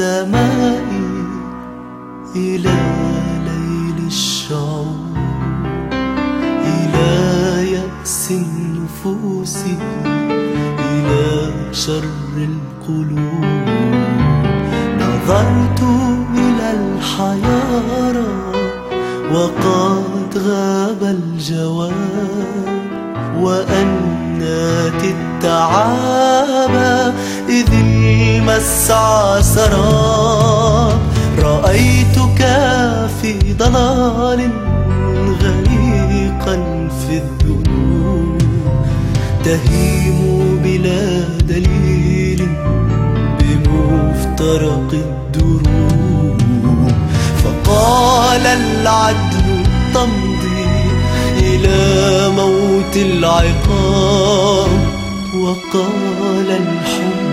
السماء إلى ليل الشعور إلى يأس النفوس إلى شر القلوب. نظرت إلى الحيارى وقد غاب الجواب وأنات التعابى إذ المسعى سراب رأيتك في ضلال غريقا في الذنوب تهيم بلا دليل بمفترق الدروب. فقال العدل تمضي إلى موت العقاب وقال الحب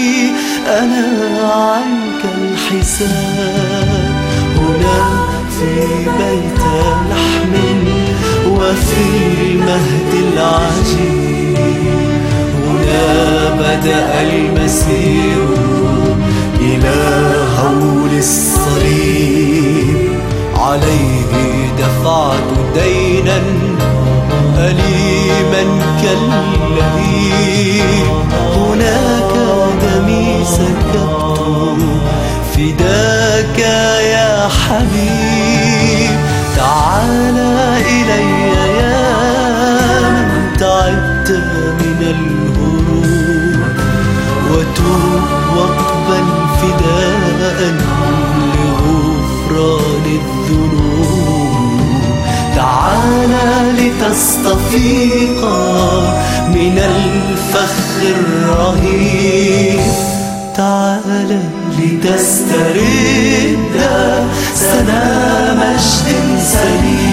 أوفي أنا عنك الحساب. هنا في بيت لحم وفي المهد العجيب. هنا بدأ المسير إلى هول الصليب. عليه دفعت دينا أليما كاللهيب فداك يا حبيب. تعال إلي يا من تعبت من الهروب. وتوب واقبل فداء لغفران الذنوب. تعال لتستفيق من الفخ الرهيب. تعال لتسترد سنا مجد سليم.